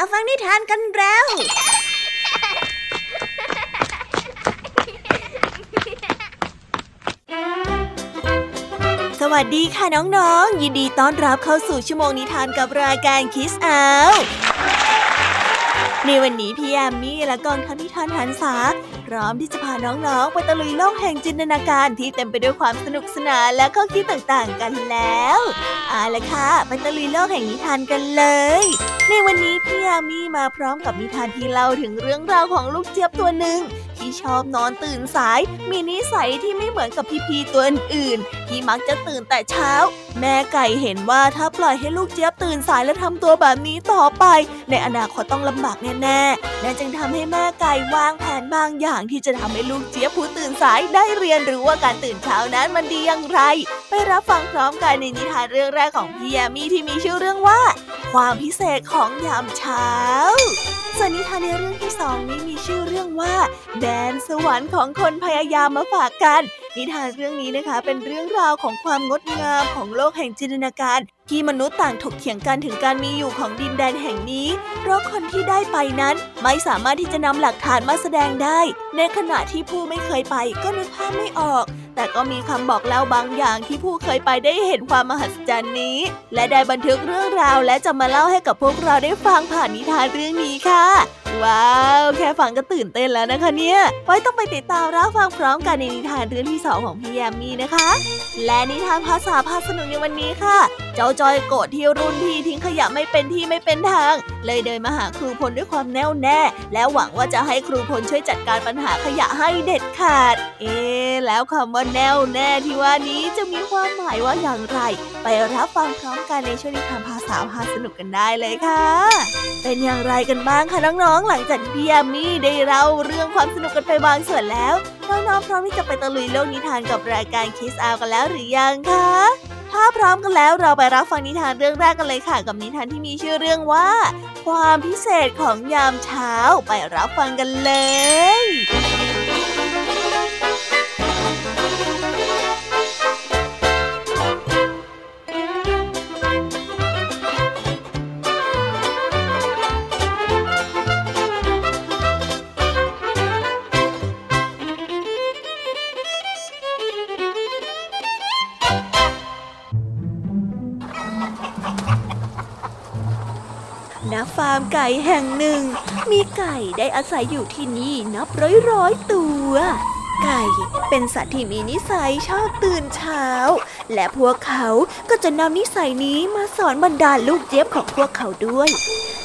มาฟังนิทานกันแล้ว สวัสดีค่ะน้องๆ ยินดีต้อนรับเข้าสู่ชั่วโมงนิทานกับรายการคิสอาในวันนี้พี่แอมมี่และกองทัพนิทานหันษาพร้อมที่จะพาน้องๆ ไปตะลุยโลกแห่งจินตนาการที่เต็มไปด้วยความสนุกสนานและข้อคิดต่างๆกันแล้วเอาละค่ะ ไปตะลุยโลกแห่งนิทานกันเลย ในวันนี้พี่ยามีมาพร้อมกับนิทานที่เล่าถึงเรื่องราวของลูกเจี๊ยบตัวหนึ่งที่ชอบนอนตื่นสาย มีนิสัยที่ไม่เหมือนกับพี่ๆตัวอื่นๆที่มักจะตื่นแต่เช้า แม่ไก่เห็นว่าถ้าปล่อยให้ลูกเจี๊ยบตื่นสายและทำตัวแบบนี้ต่อไป ในอนาคตต้องลำบากแน่ๆและจึงทำให้แม่ไก่วางแผนบางอย่างที่จะทำให้ลูกเจี๊ยบผู้ตื่นสายได้เรียนรู้ว่าการตื่นเช้านั้นมันดีอย่างไร ไปรับฟังพร้อมกันในนิทานเรื่องแรกของพี่ยามีที่มีชื่อเรื่องว่า ความพิเศษของยามเช้า ส่วนนิทานในเรื่องที่สองนี้มีชื่อเรื่องว่า แดนสวรรค์ของคนพยายามมาฝากกัน นิทานเรื่องนี้นะคะ เป็นเรื่องราวของความงดงามของโลกแห่งจินตนาการ ที่มนุษย์ต่างถกเถียงกันถึงการมีอยู่ของดินแดนแห่งนี้ เพราะคนที่ได้ไปนั้นไม่สามารถที่จะนำหลักฐานมาแสดงได้ ในขณะที่ผู้ไม่เคยไปก็นึกภาพไม่ออก แต่ก็มีคำบอกเล่าบางอย่างที่ผู้เคยไปได้เห็นความมหัศจรรย์นี้ และได้บันทึกเรื่องราวและจะมาเล่าให้กับพวกเราได้ฟังผ่านนิทานเรื่องนี้ค่ะว้าว แค่ฟังก็ตื่นเต้นแล้วนะคะเนี่ย ไว้ต้องไปติดตามรับฟังพร้อมกันในนิทานเรื่องที่สองของพี่แยมมี่นะคะ และนิทานภาษาพาสนุกในวันนี้ค่ะ เจ้าจอยโกรธที่รุ่นพี่ทิ้งขยะไม่เป็นที่ไม่เป็นทาง เลยเดินมาหาครูพลด้วยความแน่วแน่ และหวังว่าจะให้ครูพลช่วยจัดการปัญหาขยะให้เด็ดขาด เอ๊แล้วคำว่าแน่วแน่ที่ว่านี้จะมีความหมายว่าอย่างไร ไปรับฟังพร้อมกันในช่วงนิทานภา ษาพาสนุกกันได้เลยค่ะ เป็นอย่างไรกันบ้างคะน้องๆ หลังจากที่พี่ยามีได้เล่าเรื่องความสนุกกันไปบางส่วนแล้ว น้องๆ พร้อมที่จะไปตะลุยโลกนิทานกับรายการคิสอากันแล้วหรือยังคะ ถ้าพร้อมกันแล้วเราไปรับฟังนิทานเรื่องแรกกันเลยค่ะ กับนิทานที่มีชื่อเรื่องว่า ความพิเศษของยามเช้าไปรับฟังกันเลย ณฟาร์มไก่แห่งหนึ่ง มีไก่ได้อาศัยอยู่ที่นี่นับร้อยร้อยตัว ไก่เป็นสัตว์ที่มีนิสัยชอบตื่นเช้า และพวกเขาก็จะนำนิสัยนี้มาสอนบรรดาลูกเจี๊ยบของพวกเขาด้วย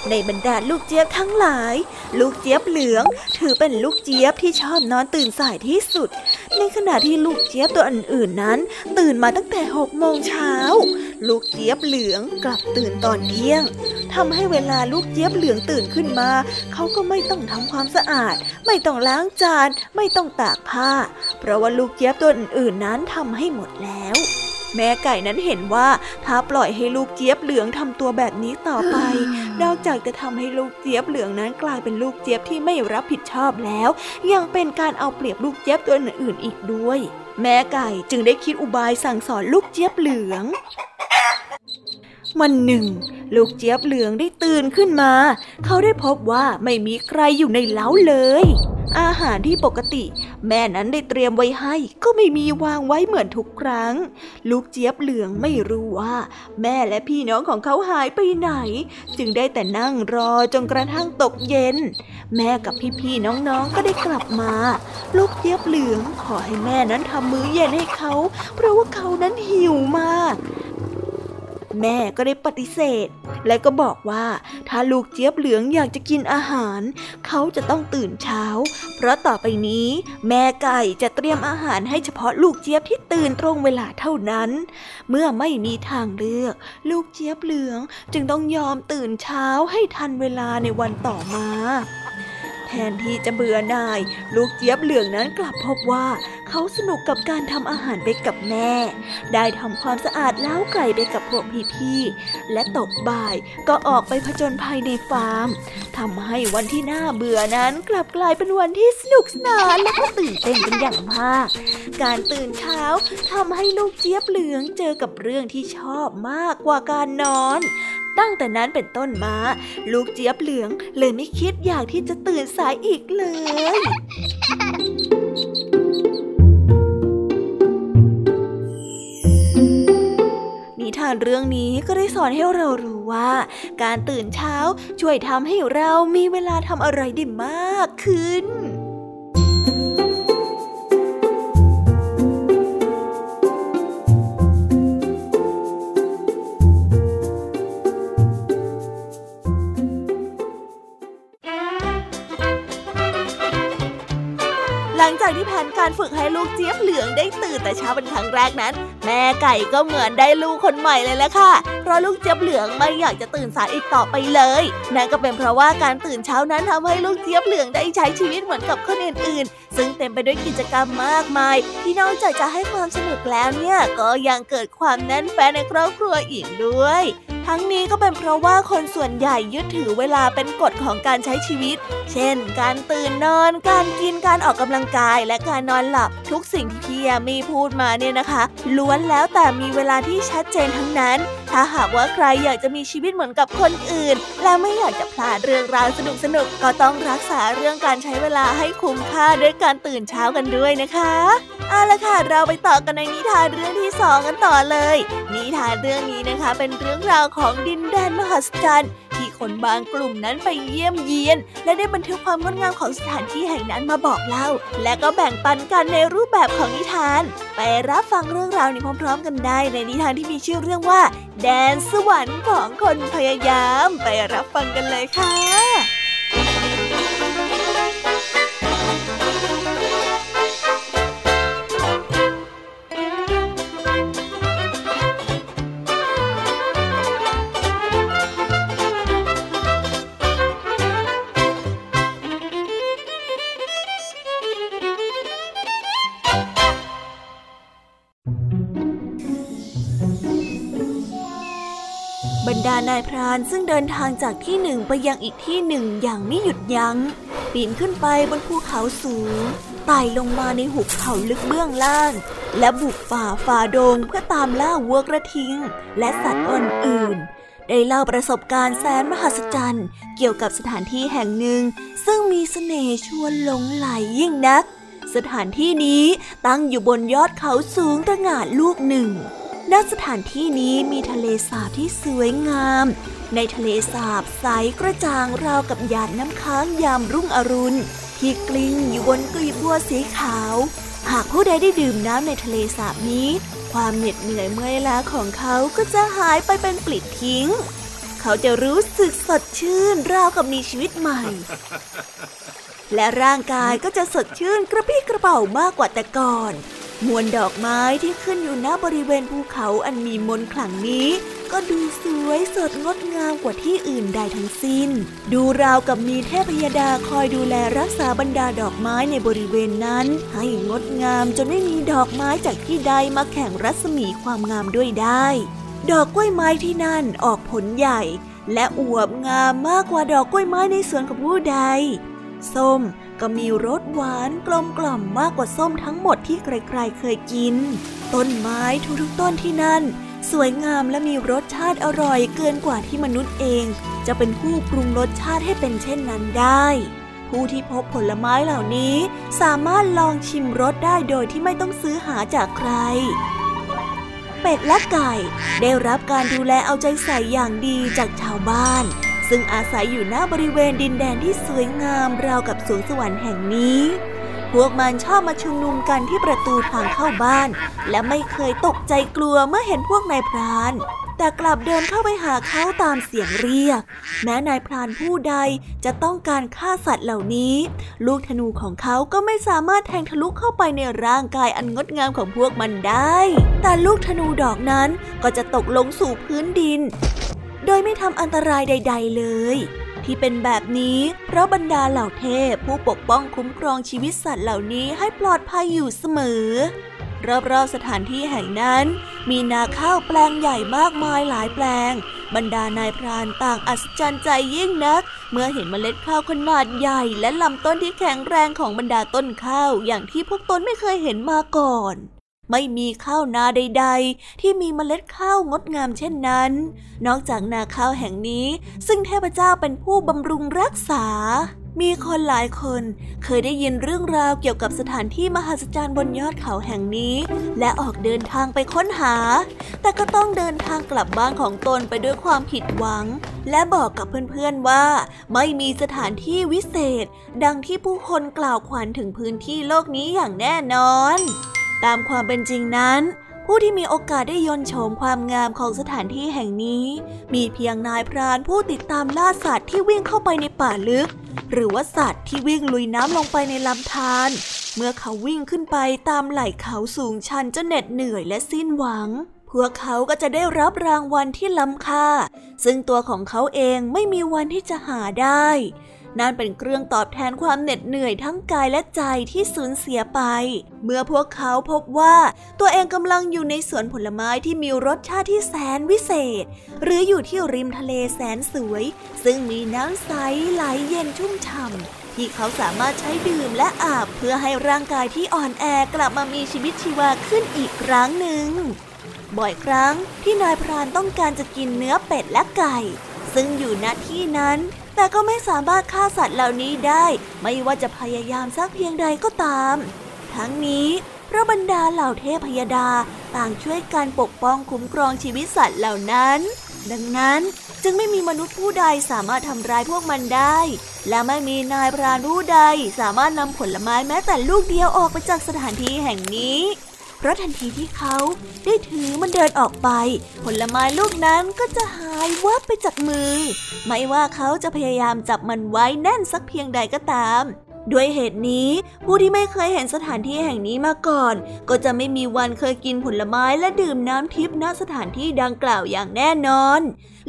ในบรรดาลูกเจี๊ยบทั้งหลาย ลูกเจี๊ยบเหลือง ถือเป็นลูกเจี๊ยบที่ชอบนอนตื่นสายที่สุด ในขณะที่ลูกเจี๊ยบตัวอื่นๆนั้น ตื่นมาตั้งแต่หกโมงเช้า ลูกเจี๊ยบเหลืองกลับตื่นตอนเที่ยงทำให้เวลาลูกเจี๊ยบเหลืองตื่นขึ้นมา เขาก็ไม่ต้องทำความสะอาด ไม่ต้องล้างจาน ไม่ต้องตากผ้า เพราะว่าลูกเจี๊ยบตัวอื่นๆนั้นทำให้หมดแล้ว แม่ไก่นั้นเห็นว่าถ้าปล่อยให้ลูกเจี๊ยบเหลืองทำตัวแบบนี้ต่อไป นอกจากจะทำให้ลูกเจี๊ยบเหลืองนั้นกลายเป็นลูกเจี๊ยบที่ไม่รับผิดชอบแล้ว ยังเป็นการเอาเปรียบลูกเจี๊ยบตัวอื่นๆอีกด้วยแม่ไก่จึงได้คิดอุบายสั่งสอนลูกเจี๊ยบเหลือง วันหนึ่ง ลูกเจี๊ยบเหลืองได้ตื่นขึ้นมา เขาได้พบว่าไม่มีใครอยู่ในเล้าเลย อาหารที่ปกติ แม่นั้นได้เตรียมไว้ให้ก็ไม่มีวางไว้เหมือนทุกครั้ง ลูกเจี๊ยบเหลืองไม่รู้ว่า แม่และพี่น้องของเขาหายไปไหน จึงได้แต่นั่งรอจนกระทั่งตกเย็น แม่กับพี่ๆน้องๆก็ได้กลับมา ลูกเจี๊ยบเหลืองขอให้แม่นั้นทำมื้อเย็นให้เขา เพราะว่าเขานั้นหิวมาก แม่ก็ได้ปฏิเสธ และก็บอกว่าถ้าลูกเจี๊ยบเหลืองอยากจะกินอาหาร เขาจะต้องตื่นเช้า เพราะต่อไปนี้ แม่ไก่จะเตรียมอาหารให้เฉพาะลูกเจี๊ยบที่ตื่นตรงเวลาเท่านั้น เมื่อไม่มีทางเลือก ลูกเจี๊ยบเหลืองจึงต้องยอมตื่นเช้าให้ทันเวลาในวันต่อมา ทนที่จะเบื่อหน่าย ลูกเจี๊ยบเหลืองนั้นกลับพบว่า เขาสนุกกับการทำอาหารไปกับแม่ ได้ทำความสะอาดเล้าไก่ไปกับพวกพี่ๆ และตกบ่ายก็ออกไปผจญภัยในฟาร์มทำให้วันที่น่าเบื่อนั้นกลับกลายเป็นวันที่สนุกสนานและก็ตื่นเต้นเป็นอย่างมาก การตื่นเช้าทำให้ลูกเจี๊ยบเหลืองเจอกับเรื่องที่ชอบมากกว่าการนอน ตั้งแต่นั้นเป็นต้นมา ลูกเจี๊ยบเหลืองเลยไม่คิดอยากที่จะตื่นสายอีกเลยนิทานเรื่องนี้ก็ได้สอนให้เรารู้ว่า การตื่นเช้าช่วยทำให้เรามีเวลาทำอะไรได้มากขึ้น ฝึกให้ลูกเจี๊ยบเหลืองได้ตื่นแต่เช้าเป็นครั้งแรกนั้น แม่ไก่ก็เหมือนได้ลูกคนใหม่เลยแหละค่ะ เพราะลูกเจี๊ยบเหลืองไม่อยากจะตื่นสายอีกต่อไปเลยนั่นก็เป็นเพราะว่าการตื่นเช้านั้นทำให้ลูกเจี๊ยบเหลืองได้ใช้ชีวิตเหมือนกับคนอื่นๆ ซึ่งเต็มไปด้วยกิจกรรมมากมาย ที่นอกจากจะให้ความสนุกแล้วเนี่ยก็ยังเกิดความแน่นแฟ้นในครอบครัวอีกด้วย ทั้งนี้ก็เป็นเพราะว่าคนส่วนใหญ่ยึดถือเวลาเป็นกฎของการใช้ชีวิต เช่น การตื่นนอน การกินการออกกำลังกายและการนอนหลับทุกสิ่งที่พี่ยามีพูดมาเนี่ยนะคะ ล้วนแล้วแต่มีเวลาที่ชัดเจนทั้งนั้น ถ้าหากว่าใครอยากจะมีชีวิตเหมือนกับคนอื่น และไม่อยากจะพลาดเรื่องราวสนุกสนุกก็ต้องรักษาเรื่องการใช้เวลาให้คุ้มค่าด้วยการตื่นเช้ากันด้วยนะคะเอาละค่ะเราไปต่อกันในนิทานเรื่องที่สองกันต่อเลย นิทานเรื่องนี้นะคะ เป็นเรื่องราวของดินแดนมหัศจรรย์ คนบางกลุ่มนั้นไปเยี่ยมเยียน และได้บันทึกความงดงามของสถานที่แห่งนั้นมาบอกเล่า และก็แบ่งปันกันในรูปแบบของนิทาน ไปรับฟังเรื่องราวนี้พร้อม ๆ กันได้ในนิทานที่มีชื่อเรื่องว่า แดนสวรรค์ของคนพยายาม ไปรับฟังกันเลยค่ะานายพรานซึ่งเดินทางจากที่หนึ่งไปยังอีกที่หนึ่งอย่างไม่หยุดยัง้ง ปีนขึ้นไปบนภูเขาสูงไต่ลงมาในหุบเขาลึกเบื้องล่าง และบุกฝ่าฝ่าดงเพื่อตามล่าวัวกระทิง และสัตว์อื่นๆได้เล่าประสบการณ์แสนมหัศจรรย์ เกี่ยวกับสถานที่แห่งหนึ่ง ซึ่งมีสเสน่ห์ชวนหลงไหลยิ่งนัก สถานที่นี้ตั้งอยู่บนยอดเขาสูงตระหง่านลูกหนึ่ง ณสถานที่นี้มีทะเลสาบที่สวยงาม ในทะเลสาบใสกระจ่างราวกับหยาดน้ำค้างยามรุ่งอรุณ ที่กลิ้งอยู่บนกลีบบัวสีขาว หากผู้ใดได้ดื่มน้ำในทะเลสาบนี้ ความเหน็ดเหนื่อยเมื่อยล้าของเขาก็จะหายไปเป็นปลิดทิ้ง เขาจะรู้สึกสดชื่นราวกับมีชีวิตใหม่ และร่างกายก็จะสดชื่นกระปี้กระเป๋ามากกว่าแต่ก่อน มวลดอกไม้ที่ขึ้นอยู่หน้าบริเวณภูเขาอันมีมนขลังนี้ ก็ดูสวยสดงดงามกว่าที่อื่นใดทั้งสิ้น ดูราวกับมีเทพยดาคอยดูแลรักษาบรรดาดอกไม้ในบริเวณนั้น ให้งดงามจนไม่มีดอกไม้จากที่ใดมาแข่งรัศมีความงามด้วยได้ ดอกกล้วยไม้ที่นั่นออกผลใหญ่ และอวบงามมากกว่าดอกกล้วยไม้ในสวนของผู้ใด ส้ม ก็มีรสหวานกลมกล่อมมากกว่าส้มทั้งหมดที่ใครๆเคยกิน ต้นไม้ทุกๆต้นที่นั่น สวยงามและมีรสชาติอร่อยเกินกว่าที่มนุษย์เอง จะเป็นผู้ปรุงรสชาติให้เป็นเช่นนั้นได้ ผู้ที่พบผลไม้เหล่านี้ สามารถลองชิมรสได้โดยที่ไม่ต้องซื้อหาจากใครเป็ดและไก่ได้รับการดูแลเอาใจใส่อย่างดีจากชาวบ้าน ซึ่งอาศัยอยู่หน้าบริเวณดินแดนที่สวยงามราวกับสวงสวรรค์แห่งนี้ พวกมันชอบมาชุมนุมกันที่ประตูทางเข้าบ้าน และไม่เคยตกใจกลัวเมื่อเห็นพวกนายพรานแต่กลับเดินเข้าไปหาเขาตามเสียงเรียก แม้นายพรานผู้ใดจะต้องการฆ่าสัตว์เหล่านี้ ลูกธนูของเขาก็ไม่สามารถแทงทะลุเข้าไปในร่างกายอันงดงามของพวกมันได้ แต่ลูกธนูดอกนั้นก็จะตกลงสู่พื้นดิน โดยไม่ทำอันตรายใด ๆ เลย ที่เป็นแบบนี้ เพราะบรรดาเหล่าเทพผู้ปกป้องคุ้มครองชีวิตสัตว์เหล่านี้ให้ปลอดภัยอยู่เสมอ รอบๆสถานที่แห่งนั้น มีนาข้าวแปลงใหญ่มากมายหลายแปลง บรรดานายพรานต่างอัศจรรย์ใจยิ่งนัก เมื่อเห็นเมล็ดข้าวขนาดใหญ่ และลำต้นที่แข็งแรงของบรรดาต้นข้าวอย่างที่พวกตนไม่เคยเห็นมาก่อน ไม่มีข้าวนาใด ๆ ที่มีเมล็ดข้าวงดงามเช่นนั้น นอกจากนาข้าวแห่งนี้ ซึ่งเทพเจ้าเป็นผู้บำรุงรักษา มีคนหลายคน เคยได้ยินเรื่องราวเกี่ยวกับสถานที่มหัศจรรย์บนยอดเขาแห่งนี้ และออกเดินทางไปค้นหา แต่ก็ต้องเดินทางกลับบ้านของตนไปด้วยความผิดหวัง และบอกกับเพื่อนๆว่า ไม่มีสถานที่วิเศษ ดังที่ผู้คนกล่าวขวัญถึงพื้นที่โลกนี้อย่างแน่นอน ตามความเป็นจริงนั้น ผู้ที่มีโอกาสได้ยนโฉมความงามของสถานที่แห่งนี้ มีเพียงนายพรานผู้ติดตามล่าสัตว์ที่วิ่งเข้าไปในป่าลึก หรือว่าสัตว์ที่วิ่งลุยน้ำลงไปในลำธารเมื่อเขาวิ่งขึ้นไปตามไหล่เขาสูงชันจนเหน็ดเหนื่อยและสิ้นหวัง พวกเขาก็จะได้รับรางวัลที่ล้ำค่า ซึ่งตัวของเขาเองไม่มีวันที่จะหาได้ นั่นเป็นเครื่องตอบแทนความเหน็ดเหนื่อยทั้งกายและใจที่สูญเสียไป เมื่อพวกเขาพบว่าตัวเองกำลังอยู่ในสวนผลไม้ที่มีรสชาติที่แสนวิเศษ หรืออยู่ที่ริมทะเลแสนสวย ซึ่งมีน้ำใสไหลเย็นชุ่มฉ่ำที่เขาสามารถใช้ดื่มและอาบเพื่อให้ร่างกายที่อ่อนแอกลับมามีชีวิตชีวาขึ้นอีกครั้งหนึ่ง บ่อยครั้งที่นายพรานต้องการจะกินเนื้อเป็ดและไก่ ซึ่งอยู่ณที่นั้น แต่ก็ไม่สามารถฆ่าสัตว์เหล่านี้ได้ ไม่ว่าจะพยายามสักเพียงใดก็ตาม ทั้งนี้พระบรรดาเหล่าเทพยดาต่างช่วยการปกป้องคุ้มครองชีวิตสัตว์เหล่านั้น ดังนั้นจึงไม่มีมนุษย์ผู้ใดสามารถทำร้ายพวกมันได้ และไม่มีนายพรานผู้ใดสามารถนำผลไม้แม้แต่ลูกเดียวออกไปจากสถานที่แห่งนี้ เพราะทันทีที่เขาได้ถือมันเดินออกไป ผลไม้ลูกนั้นก็จะหายวับไปจากมือ ไม่ว่าเขาจะพยายามจับมันไว้แน่นสักเพียงใดก็ตามด้วยเหตุนี้ ผู้ที่ไม่เคยเห็นสถานที่แห่งนี้มาก่อน ก็จะไม่มีวันเคยกินผลไม้และดื่มน้ำทิพย์ณสถานที่ดังกล่าวอย่างแน่นอน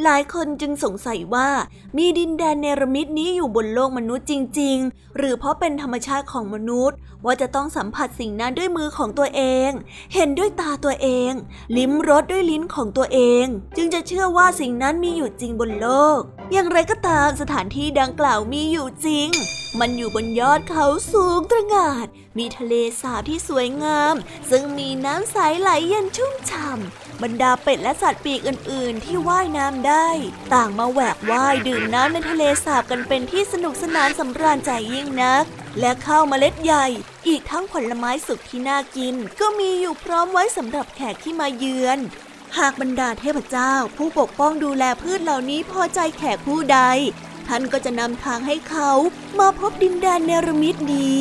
หลายคนจึงสงสัยว่า มีดินแดนเนรมิตนี้อยู่บนโลกมนุษย์จริง ๆ หรือเพราะเป็นธรรมชาติของมนุษย์ ว่าจะต้องสัมผัสสิ่งนั้นด้วยมือของตัวเอง เห็นด้วยตาตัวเอง ลิ้มรสด้วยลิ้นของตัวเอง จึงจะเชื่อว่าสิ่งนั้นมีอยู่จริงบนโลก อย่างไรก็ตามสถานที่ดังกล่าวมีอยู่จริง มันอยู่บนยอดเขาสูงตระหง่านมีทะเลสาบที่สวยงาม ซึ่งมีน้ำใสไหลเย็นชุ่มฉ่ำ บรรดาเป็ดและสัตว์ปีกอื่น ๆ ที่ว่ายน้ำได้ ต่างมาแหวกว่ายดื่มน้ำในทะเลสาบกันเป็นที่สนุกสนานสำราญใจยิ่งนัก และข้าวเมล็ดใหญ่ อีกทั้งผลไม้สุกที่น่ากิน ก็มีอยู่พร้อมไว้สำหรับแขกที่มาเยือน หากบรรดาเทพเจ้า ผู้ปกป้องดูแลพืชเหล่านี้พอใจแขกผู้ใด ท่านก็จะนำทางให้เขามาพบดินแดนเนรมิตนี้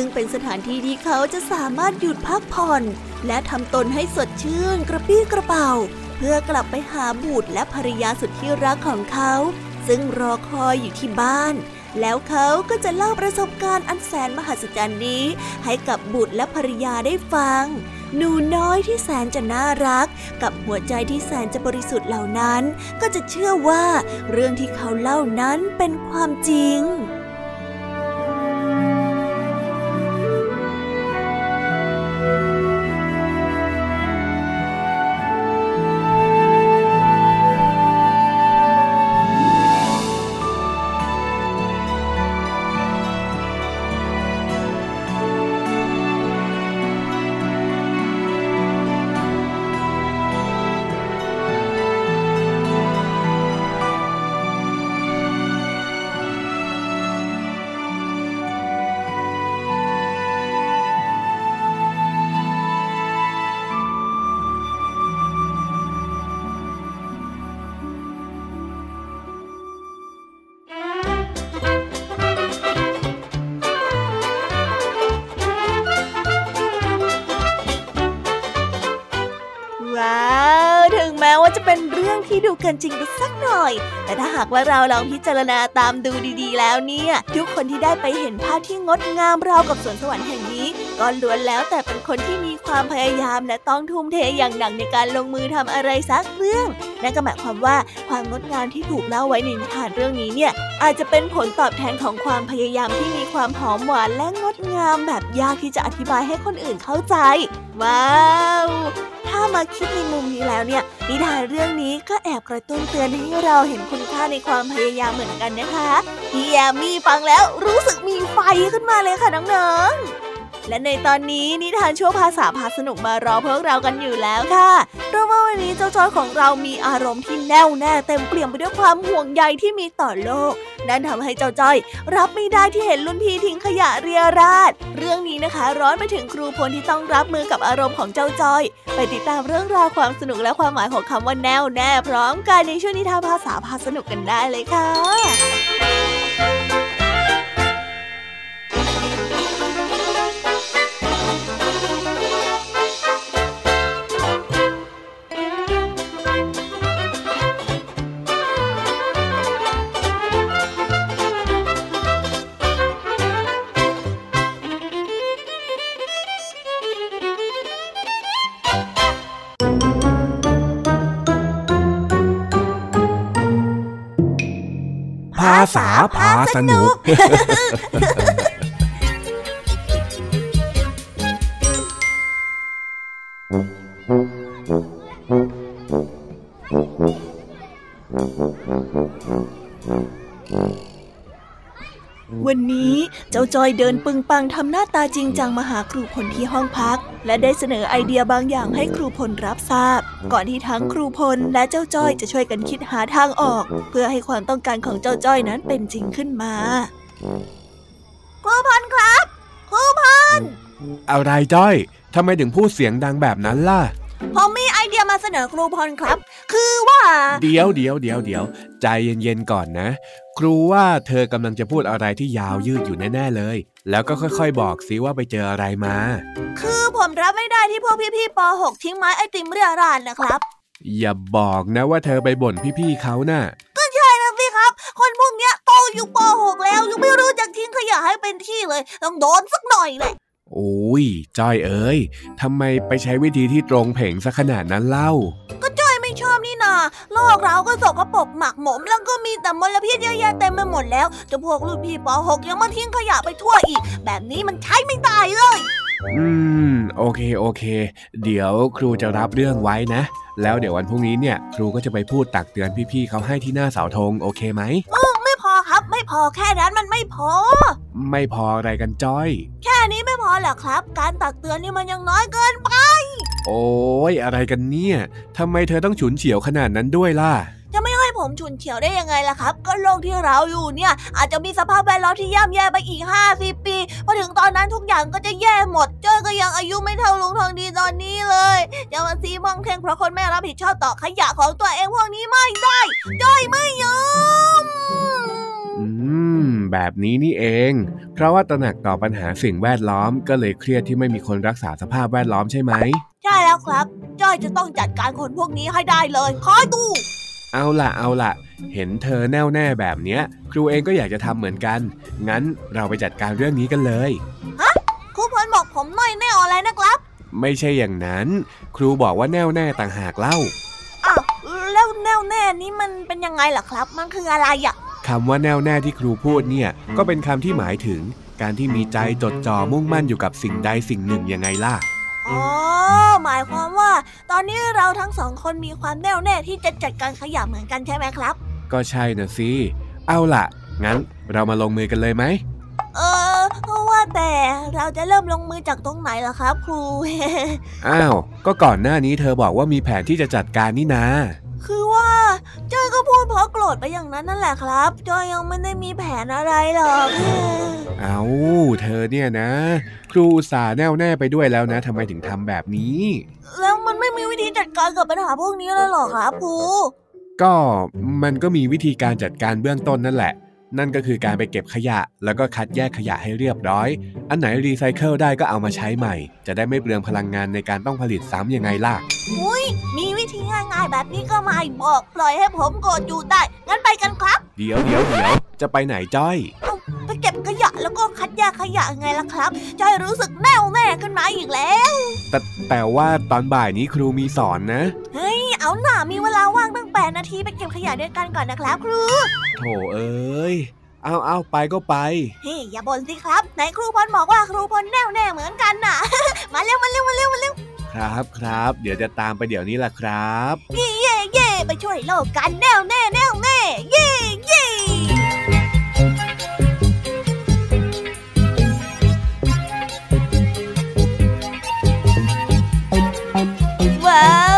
ซึ่งเป็นสถานที่ที่เขาจะสามารถหยุดพักผ่อน และทำตนให้สดชื่นกระปี้กระเป๋า เพื่อกลับไปหาบุตรและภรรยาสุดที่รักของเขา ซึ่งรอคอยอยู่ที่บ้าน แล้วเขาก็จะเล่าประสบการณ์อันแสนมหัศจรรย์นี้ ให้กับบุตรและภรรยาได้ฟังหนูน้อยที่แสนจะน่ารัก กับหัวใจที่แสนจะบริสุทธิ์เหล่านั้น ก็จะเชื่อว่าเรื่องที่เขาเล่านั้นเป็นความจริง ดูกินจริงไปสักหน่อย แต่ถ้าหากว่าเราลองพิจารณาตามดูดีๆ แล้วเนี่ย ทุกคนที่ได้ไปเห็นภาพที่งดงามราวกับสวนสวรรค์แห่งนี้ก็ล้วนแล้วแต่เป็นคนที่มีความพยายามและต้องทุ่มเทอย่างหนักในการลงมือทำอะไรสักเรื่อง นั่นก็หมายความว่าความงดงามที่ถูกเล่าไว้ในนิทานเรื่องนี้เนี่ยอาจจะเป็นผลตอบแทนของความพยายามที่มีความหอมหวานและงดงามแบบยากที่จะอธิบายให้คนอื่นเข้าใจ ว้าว ถ้ามาคิดในมุมนี้แล้วเนี่ย นิทานเรื่องนี้ก็แอบกระตุ้นเตือนให้เราเห็นคุณค่าในความพยายามเหมือนกันนะคะพี่แอมมี่ฟังแล้วรู้สึกมีไฟขึ้นมาเลยค่ะน้องๆ และในตอนนี้นิทานชั่วภาษาพาสนุกมารอพวกเรากันอยู่แล้วค่ะเพราะว่าวันนี้เจ้าจอยของเรามีอารมณ์ที่แน่วแน่เต็มเปี่ยมไปด้วยความห่วงใยที่มีต่อโลก นั่นทำให้เจ้าจ้อย รับไม่ได้ที่เห็นรุ่นพี่ทิ้งขยะเรียราดเรื่องนี้นะคะ ร้อนไปถึงครูพลที่ต้องรับมือกับอารมณ์ของเจ้าจ้อย ไปติดตามเรื่องราวความสนุกและความหมายของคำว่าแน่วแน่พร้อมกันในช่วงนิทานภาษาพาสนุกกันได้เลยค่ะาษาพาสนุก จ้าจอยเดินปึงปังทำหน้าตาจริงจังมาหาครูพลที่ห้องพัก และได้เสนอไอเดียบางอย่างให้ครูพลรับทราบ ก่อนที่ทั้งครูพลและเจ้าจ้อยจะช่วยกันคิดหาทางออก เพื่อให้ความต้องการของเจ้าจ้อยนั้นเป็นจริงขึ้นมา ครูพลครับ ครูพลอะไรจ้อยทำไมถึงพูดเสียงดังแบบนั้นล่ะผมมีไอ เดียมาเสนอครูพลครับ คือว่า เดี๋ยวเดี๋ยวเดี๋ยวเดี๋ยวใจเย็นๆก่อนนะ ครูว่าเธอกำลังจะพูดอะไรที่ยาวยืดอยู่แน่ๆเลย แล้วก็ค่อยๆ บอกสิว่าไปเจออะไรมา คือผมรับไม่ได้ที่พวกพี่ๆป .6 ทิ้งไม้ไอติมเรียรานนะครับ อย่าบอกนะว่าเธอไปบ่นพี่ๆเขานะ่ะก็ใช่นะสิครับ คนพวกเนี้ยโตอยู่ป .6 แล้วยังไม่รู้จักทิ้งขยะให้เป็นที่เลย ต้องโดนสักหน่อยแหละ โอ้ยจ้อยเอ๋ยทำไมไปใช้วิธีที่ตรงเพ่งซะขนาดนั้นเล่า ก็จ้อยไม่ชอบนี่นาโลกเราก็สกปรกหมักหมมแล้วก็มีแต่มลพิษเยอะแยะเต็มไปหมดแล้วจะพวกรุ่นพี่ป .6 ยังมาทิ้งขยะไปทั่วอีก แบบนี้มันใช้ไม่ได้เลย อืม โอเคโอเค เดี๋ยวครูจะรับเรื่องไว้นะ แล้วเดี๋ยววันพรุ่งนี้เนี่ย ครูก็จะไปพูดตักเตือนพี่ๆเขาให้ที่หน้าเสาธงโอเคไหมครับ ไม่พอแค่นั้นมันไม่พอ ไม่พออะไรกันจ้อย แค่นี้ไม่พอเหรอครับ การตักเตือนนี่มันยังน้อยเกินไป โอ้ยอะไรกันเนี่ยทำไมเธอต้องฉุนเฉียวขนาดนั้นด้วยล่ะจะไม่ให้ผมฉุนเฉียวได้ยังไงล่ะครับ ก็โลกที่เราอยู่เนี่ย อาจจะมีสภาพแวดล้อมที่ย่ำแย่ไปอีก 50 ปีพอถึงตอนนั้นทุกอย่างก็จะแย่หมดจ้อยก็ยังอายุไม่เท่าลุงทองดีตอนนี้เลยอย่ามาซีมองเทงเพราะคนแม่รับผิดชอบต่อขยะของตัวเองพวกนี้ไม่ได้จ้อยไม่ยอม แบบนี้นี่เอง เพราะว่าตระหนักต่อปัญหาสิ่งแวดล้อมก็เลยเครียดที่ไม่มีคนรักษาสภาพแวดล้อมใช่ไหม ใช่แล้วครับ จ้อยจะต้องจัดการคนพวกนี้ให้ได้เลย คอยดู เอาล่ะ เอาล่ะ เห็นเธอแน่วแน่แบบเนี้ย ครูเองก็อยากจะทำเหมือนกัน งั้นเราไปจัดการเรื่องนี้กันเลย ฮะ ครูพลบอกผมน้อยแน่อะไรนะครับ ไม่ใช่อย่างนั้น ครูบอกว่าแน่วแน่ต่างหากเล่า อ้าว แล้วแน่วแน่นี้มันเป็นยังไงล่ะครับ มันคืออะไรอะ คำว่าแน่วแน่ที่ครูพูดเนี่ย ก็เป็นคำที่หมายถึง การที่มีใจจดจ่อมุ่งมั่นอยู่กับสิ่งใดสิ่งหนึ่งยังไงล่ะอ๋อหมายความว่า ตอนนี้เราทั้งสองคนมีความแน่วแน่ที่จะจัดการขยะเหมือนกันใช่ไหมครับ ก็ใช่นะสิเอาล่ะ งั้นเรามาลงมือกันเลยไหมเออเพราะว่าแต่เราจะเริ่มลงมือจากตรงไหนล่ะครับครู อ้าว ก็ก่อนหน้านี้เธอบอกว่ามีแผนที่จะจัดการนี่นาคือว่า จอยก็พูดเพราะโกรธไปอย่างนั้นนั่นแหละครับ จอยยังไม่ได้มีแผนอะไรหรอก เอาเธอเนี่ยนะ ครูสาแน่วแน่ไปด้วยแล้วนะทำไมถึงทำแบบนี้ แล้วมันไม่มีวิธีจัดการกับปัญหาพวกนี้เลยหรอครับครูก็มันก็มีวิธีการจัดการเบื้องต้นนั่นแหละ นั่นก็คือการไปเก็บขยะ แล้วก็คัดแยกขยะให้เรียบร้อย อันไหนรีไซเคิลได้ก็เอามาใช้ใหม่ จะได้ไม่เปลืองพลังงานในการต้องผลิตซ้ำยังไงล่ะ อุ้ยมีวิ ธีง่ายๆ แบบนี้ก็ไม่บอก ปล่อยให้ผมโกรธอยู่ได้ งั้นไปกันครับ เดี๋ยวเดี๋ยวเดี๋ยวจะไปไหนจ้อย ไปเก็บขยะแล้วก็คัดแยกขยะไงล่ะครับจ้อยรู้สึกแน่วแน่ขึ้นมาอีกแล้ว แต่แต่ว่าตอนบ่ายนี้ครูมีสอนนะ เฮ้ย เอาหน่ามีเวลาว่างตั้งแปดนาทีไปเก็บขยะด้วยกันก่อนนะครับครู โถเอ้ยเอาเอาไปก็ไป เฮ้ยอย่าบ่นสิครับ ไหนครูพลบอกว่าครูพลแน่วแน่เหมือนกันน่ะ มาเร็วมาเร็วมาเร็วมาเร็ว ครับครับ เดี๋ยวจะตามไปเดี๋ยวนี้แหละครับเย่เย่เย่ไปช่วยโลกกันแน่วแน่แน่วแน่เย่เย่ว้าว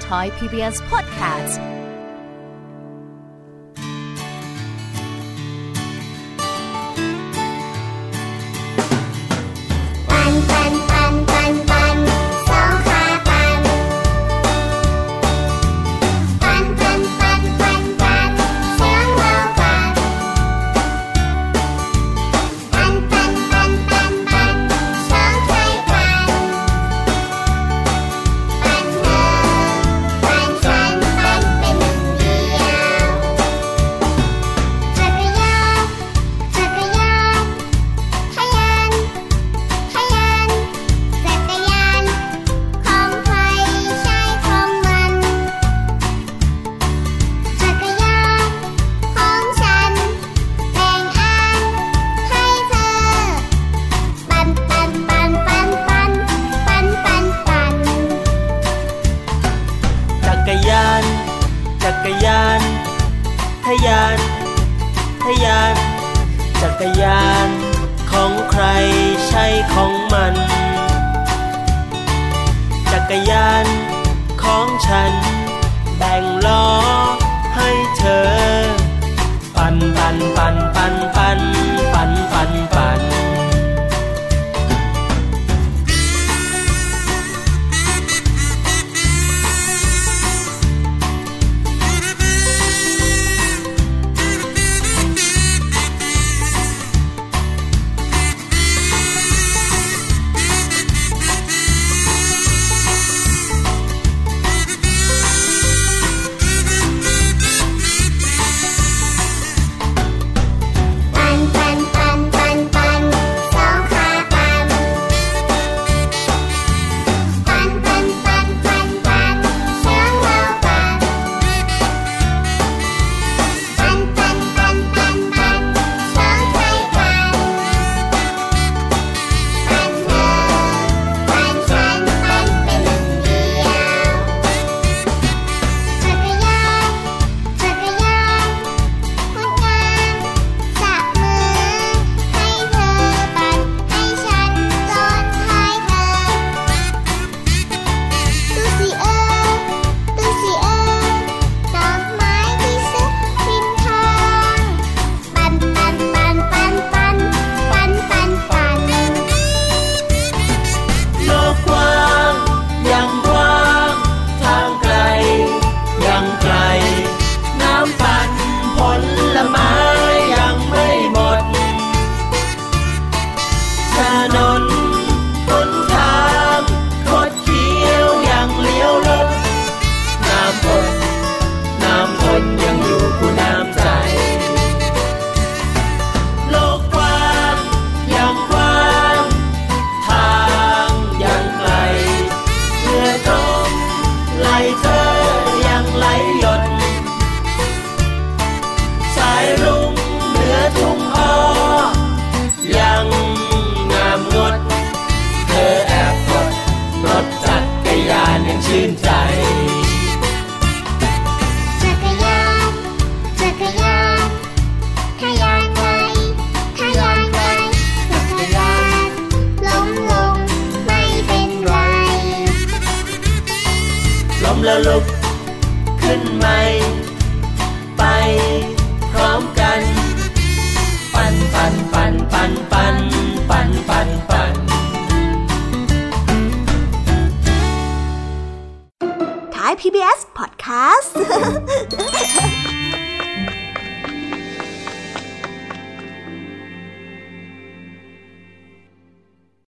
Thai PBS Podcast.